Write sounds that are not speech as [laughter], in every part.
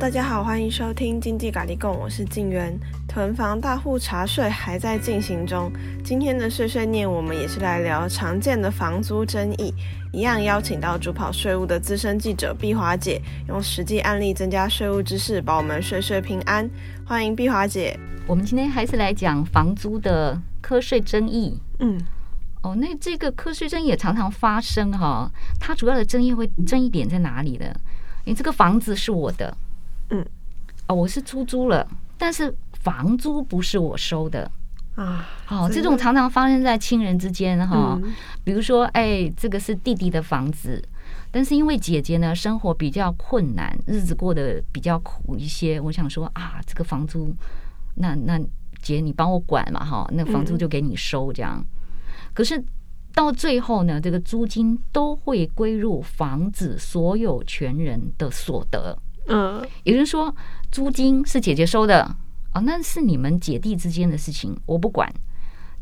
大家好，欢迎收听经济咖喱供，我是静媛。囤房大户查税还在进行中，今天的碎碎念，我们也是来聊常见的房租争议。一样邀请到主跑税务的资深记者碧华姐，用实际案例增加税务知识，保我们税税平安。欢迎碧华姐。我们今天还是来讲房租的课税争议。嗯，哦，那这个课税争议也常常发生哈。它主要的争议会争议点在哪里呢？你这个房子是我的。嗯，哦，我是出租了，但是房租不是我收的啊。好，这种常常发生在亲人之间哈。嗯、比如说，哎，这个是弟弟的房子，但是因为姐姐呢生活比较困难，日子过得比较苦一些，我想说啊，这个房租，那那姐你帮我管嘛哈，那房租就给你收这样。嗯、可是到最后呢，这个租金都会归入房子所有权人的所得。嗯，有人说租金是姐姐收的啊，哦，那是你们姐弟之间的事情，我不管。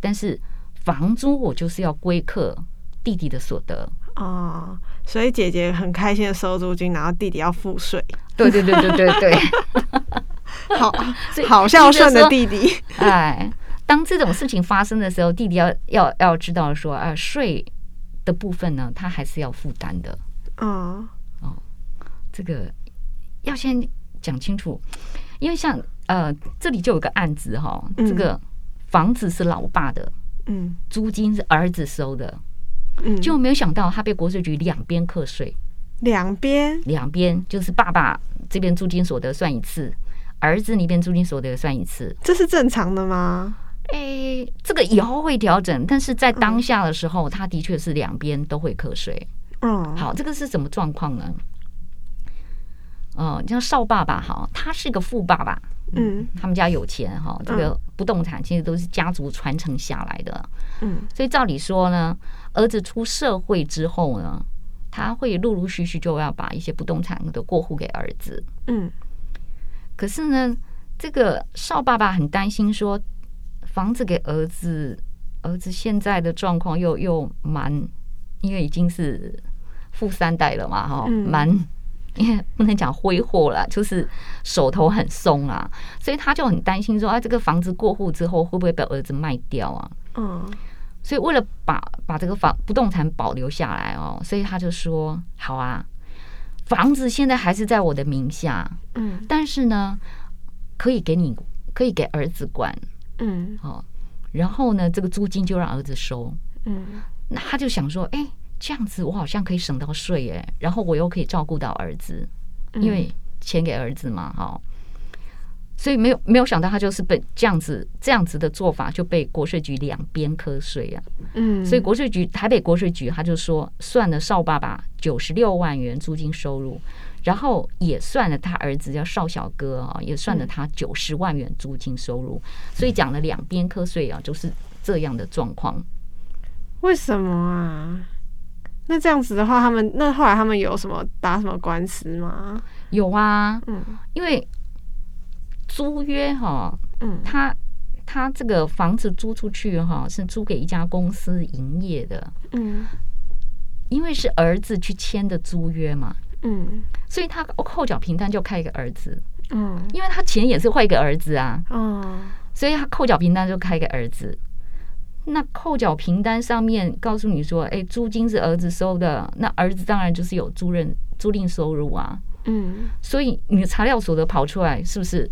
但是房租我就是要归客弟弟的所得哦，所以姐姐很开心的收租金，然后弟弟要付税。对对对对对对，[laughs] 好，好孝顺的弟弟。哎，当这种事情发生的时候，弟弟要要要知道说啊，税的部分呢，他还是要负担的。啊，哦，这个。要先讲清楚，因为像呃，这里就有个案子哈，这个房子是老爸的，嗯，租金是儿子收的，嗯，就没有想到他被国税局两边课税，两边？两边就是爸爸这边租金所得算一次，儿子那边租金所得算一次，这是正常的吗？哎，这个以后会调整，但是在当下的时候，他的确是两边都会课税。嗯，好，这个是什么状况呢？哦，像邵爸爸哈，他是个富爸爸，嗯，他们家有钱哈，这个不动产其实都是家族传承下来的，嗯，所以照理说呢，儿子出社会之后呢，他会陆陆续续就要把一些不动产的过户给儿子，嗯，可是呢，这个邵爸爸很担心说，房子给儿子，儿子现在的状况又又蛮，因为已经是富三代了嘛，哈，蛮。[laughs] 因为不能讲挥霍了，就是手头很松啊，所以他就很担心说，啊，这个房子过户之后会不会被儿子卖掉啊？嗯，所以为了把把这个房不动产保留下来哦，所以他就说，好啊，房子现在还是在我的名下，嗯，但是呢，可以给你，可以给儿子管，嗯，哦，然后呢，这个租金就让儿子收，嗯，那他就想说，哎。这样子我好像可以省到税耶，然后我又可以照顾到儿子，因为钱给儿子嘛，哈，所以没有没有想到他就是被这样子这样子的做法就被国税局两边瞌睡啊，嗯，所以国税局台北国税局他就说算了邵爸爸九十六万元租金收入，然后也算了他儿子叫邵小哥啊，也算了他九十万元租金收入，所以讲了两边瞌睡啊，就是这样的状况。为什么啊？那这样子的话，他们那后来他们有什么打什么官司吗？有啊，嗯，因为租约哈，嗯，他他这个房子租出去哈，是租给一家公司营业的，嗯，因为是儿子去签的租约嘛，嗯，所以他扣缴凭单就开一个儿子，嗯，因为他钱也是汇给儿子啊，哦，所以他扣缴凭单就开给儿子。那扣缴凭单上面告诉你说，哎，租金是儿子收的，那儿子当然就是有租赁租赁收入啊。嗯，所以你的材料所得跑出来，是不是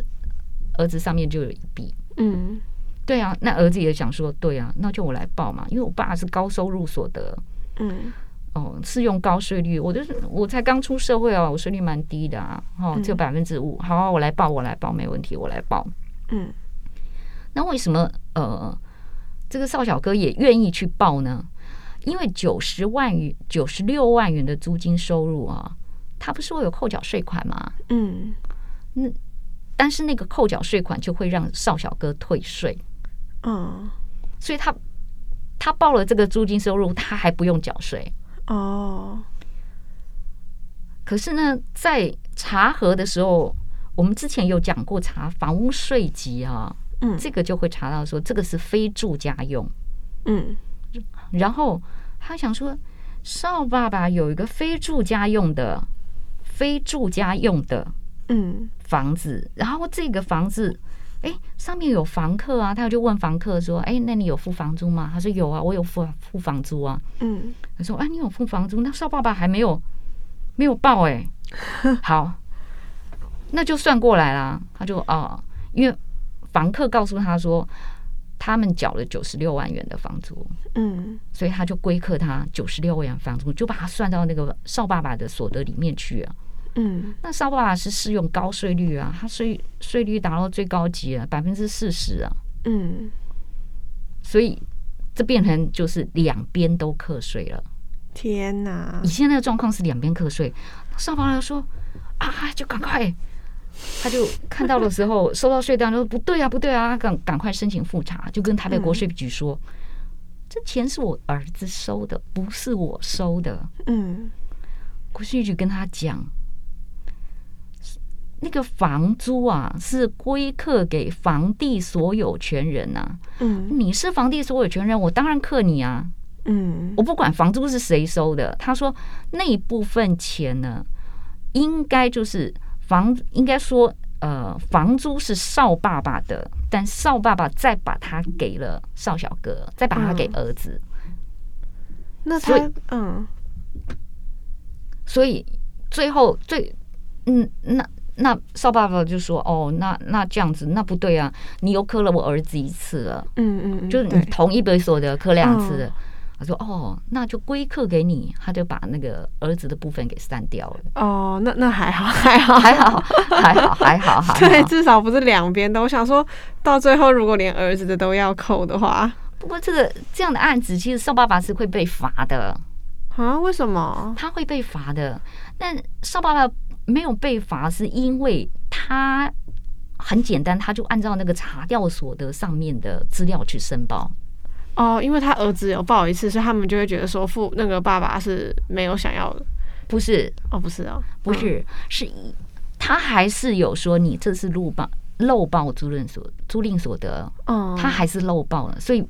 儿子上面就有一笔？嗯，对啊，那儿子也想说，对啊，那就我来报嘛，因为我爸是高收入所得，嗯，哦，是用高税率，我就是我才刚出社会哦，我税率蛮低的啊，哦，只有百分之五，好啊，我来报，我来报，没问题，我来报。嗯，那为什么呃？这个少小哥也愿意去报呢，因为九十万元、九十六万元的租金收入啊，他不是会有扣缴税款吗？嗯，那但是那个扣缴税款就会让少小哥退税，嗯，所以他他报了这个租金收入，他还不用缴税哦。可是呢，在查核的时候，我们之前有讲过查房屋税籍啊。嗯，这个就会查到说这个是非住家用，嗯，然后他想说少爸爸有一个非住家用的非住家用的，嗯，房子，然后这个房子，哎，上面有房客啊，他就问房客说：“哎，那你有付房租吗？”他说：“有啊，我有付付房租啊。”嗯，他说：“哎，你有付房租？那少爸爸还没有没有报哎。” [laughs] 好，那就算过来啦。他就哦，因为房客告诉他说，他们缴了九十六万元的房租，嗯，所以他就归课他九十六万元房租，就把它算到那个邵爸爸的所得里面去啊。嗯，那邵爸爸是适用高税率啊，他税税率达到最高级啊，百分之四十啊。嗯，所以这变成就是两边都课税了。天哪！以现在的状况是两边课税，少爸爸说啊，就赶快，他就看到的时候收到税单，就说不对啊，不对啊，赶赶快申请复查，就跟台北国税局说，嗯、这钱是我儿子收的，不是我收的。嗯，国税局跟他讲。那个房租啊，是归课给房地所有权人呐、啊。嗯，你是房地所有权人，我当然课你啊。嗯，我不管房租是谁收的。他说那一部分钱呢，应该就是房，应该说呃，房租是少爸爸的，但少爸爸再把它给了少小哥，再把它给儿子。嗯、那他嗯，所以最后最嗯那。那少爸爸就说：“哦，那那这样子，那不对啊！你又磕了我儿子一次了，嗯嗯，就是你同一笔所得磕两次。嗯”他说：“哦，那就归课给你。”他就把那个儿子的部分给删掉了。哦，那那还好，还好，还好，还好，还好，还好。[laughs] 对，至少不是两边的。我想说到最后，如果连儿子的都要扣的话，不过这个这样的案子，其实邵爸爸是会被罚的啊？为什么？他会被罚的。但邵爸爸。没有被罚，是因为他很简单，他就按照那个查调所得上面的资料去申报。哦，因为他儿子有报一次，所以他们就会觉得说父那个爸爸是没有想要的。不是哦，不是哦，不是，嗯、是他还是有说你这是漏报漏报租赁所租赁所得。哦，他还是漏报了。所以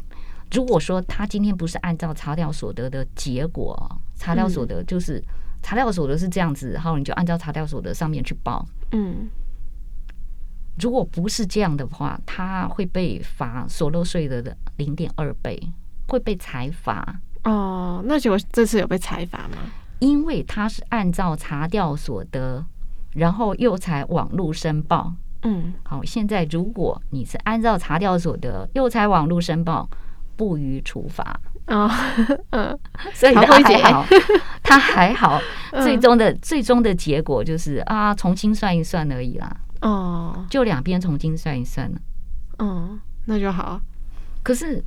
如果说他今天不是按照查掉所得的结果，查掉所得就是。嗯查掉所得是这样子，然后你就按照查掉所得上面去报。嗯，如果不是这样的话，他会被罚所漏税的零点二倍，会被裁罚。哦，那结果这次有被裁罚吗？因为他是按照查调所得，然后又才网络申报。嗯，好，现在如果你是按照查调所得，又才网络申报，不予处罚。啊，[laughs] 嗯，所以他还好，他还好，最终的最终的结果就是啊，重新算一算而已啦。哦，就两边重新算一算了。哦，那就好。可是，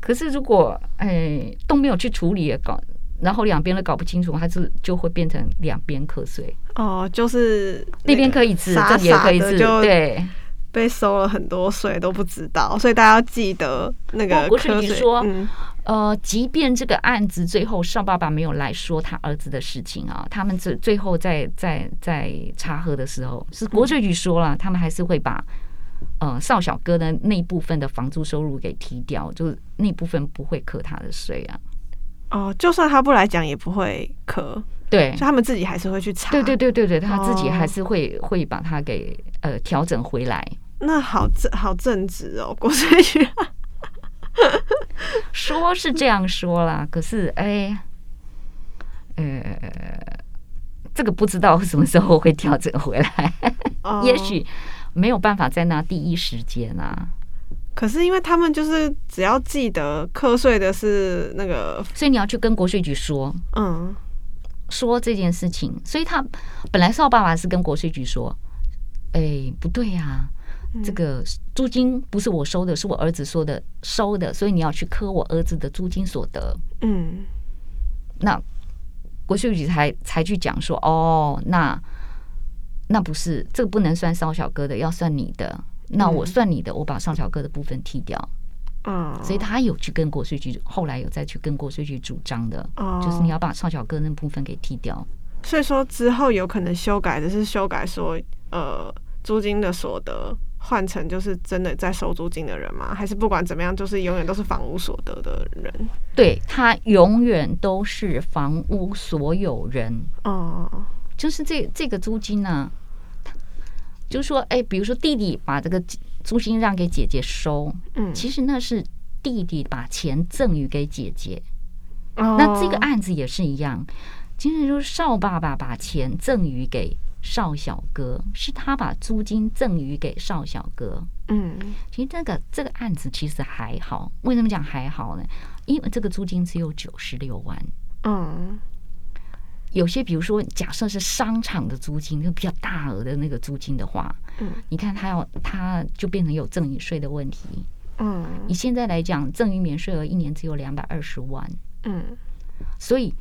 可是如果哎都没有去处理搞，然后两边都搞不清楚，还是就会变成两边课税。哦，就是那边可以治，这边也可以治，对。被收了很多税都不知道，所以大家要记得那个。不是你说，嗯、呃，即便这个案子最后邵爸爸没有来说他儿子的事情啊，他们最最后在在在查核的时候，是国税局说了，嗯、他们还是会把呃邵小哥的那部分的房租收入给提掉，就是那部分不会扣他的税啊。哦，就算他不来讲，也不会扣。对，所以他们自己还是会去查。对对对对对，他自己还是会、哦、会把它给呃调整回来。那好正好正直哦，国税局说是这样说啦，可是哎，呃，这个不知道什么时候会调整回来，哦、[laughs] 也许没有办法在那第一时间啊。可是因为他们就是只要记得课税的是那个，所以你要去跟国税局说，嗯，说这件事情。所以他本来少爸爸是跟国税局说，哎，不对呀、啊。这个租金不是我收的，是我儿子说的收的，所以你要去磕我儿子的租金所得。嗯，那国税局才才去讲说，哦，那那不是这个不能算少小哥的，要算你的。那我算你的，我把少小哥的部分剔掉。嗯，所以他有去跟国税局，后来有再去跟国税局主张的，就是你要把少小哥那部分给剔掉。所以说之后有可能修改的是修改说，呃，租金的所得。换成就是真的在收租金的人吗？还是不管怎么样，就是永远都是房屋所得的人？对，他永远都是房屋所有人。哦，就是这这个租金呢、啊，就是说，哎，比如说弟弟把这个租金让给姐姐收，嗯，其实那是弟弟把钱赠予给姐姐。哦，那这个案子也是一样，其实就是少爸爸把钱赠予给少小哥，是他把租金赠予给邵小哥。嗯，其实这个这个案子其实还好，为什么讲还好呢？因为这个租金只有九十六万。嗯。有些，比如说，假设是商场的租金，就比较大额的那个租金的话，嗯，你看他要，他就变成有赠与税的问题，嗯，以现在来讲，赠与免税额一年只有两百二十万，嗯，所以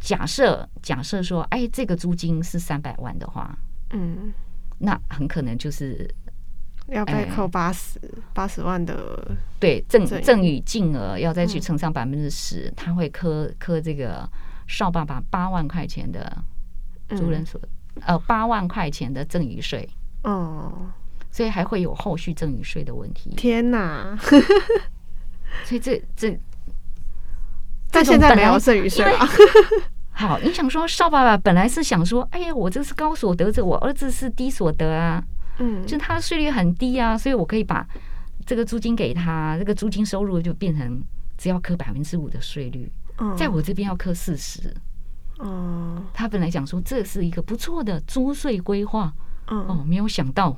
假设假设说，哎，这个租金是三百万的话，嗯，那很可能就是要被扣八十八十万的，对，赠赠与金额要再去乘上百分之十，他会磕磕这个。少爸爸八万块钱的租人所，嗯、呃，八万块钱的赠与税，哦，所以还会有后续赠与税的问题。天哪！所以这这，但现在没有剩余税了。[laughs] 好，你想说少爸爸本来是想说，哎呀，我这是高所得者，我儿子是低所得啊，嗯，就他的税率很低啊，所以我可以把这个租金给他，这个租金收入就变成只要扣百分之五的税率。在我这边要扣四十，哦，他本来想说这是一个不错的租税规划，哦，没有想到，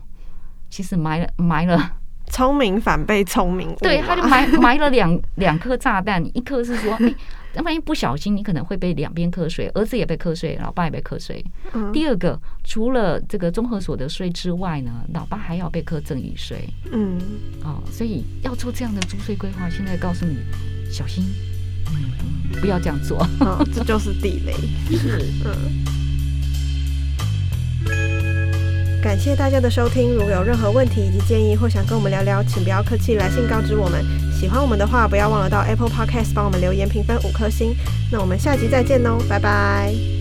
其实埋了埋了，聪明反被聪明，对，他就埋 [laughs] 埋了两两颗炸弹，一颗是说，哎，那万一不小心，你可能会被两边课税，儿子也被课税，老爸也被课税。第二个，除了这个综合所得税之外呢，老爸还要被课赠与税，嗯，哦，所以要做这样的租税规划，现在告诉你，小心。嗯，不要这样做，哦，这就是地雷。[laughs] 是，嗯。感谢大家的收听，如果有任何问题以及建议，或想跟我们聊聊，请不要客气，来信告知我们。喜欢我们的话，不要忘了到 Apple Podcast 帮我们留言评分五颗星。那我们下集再见喽，拜拜。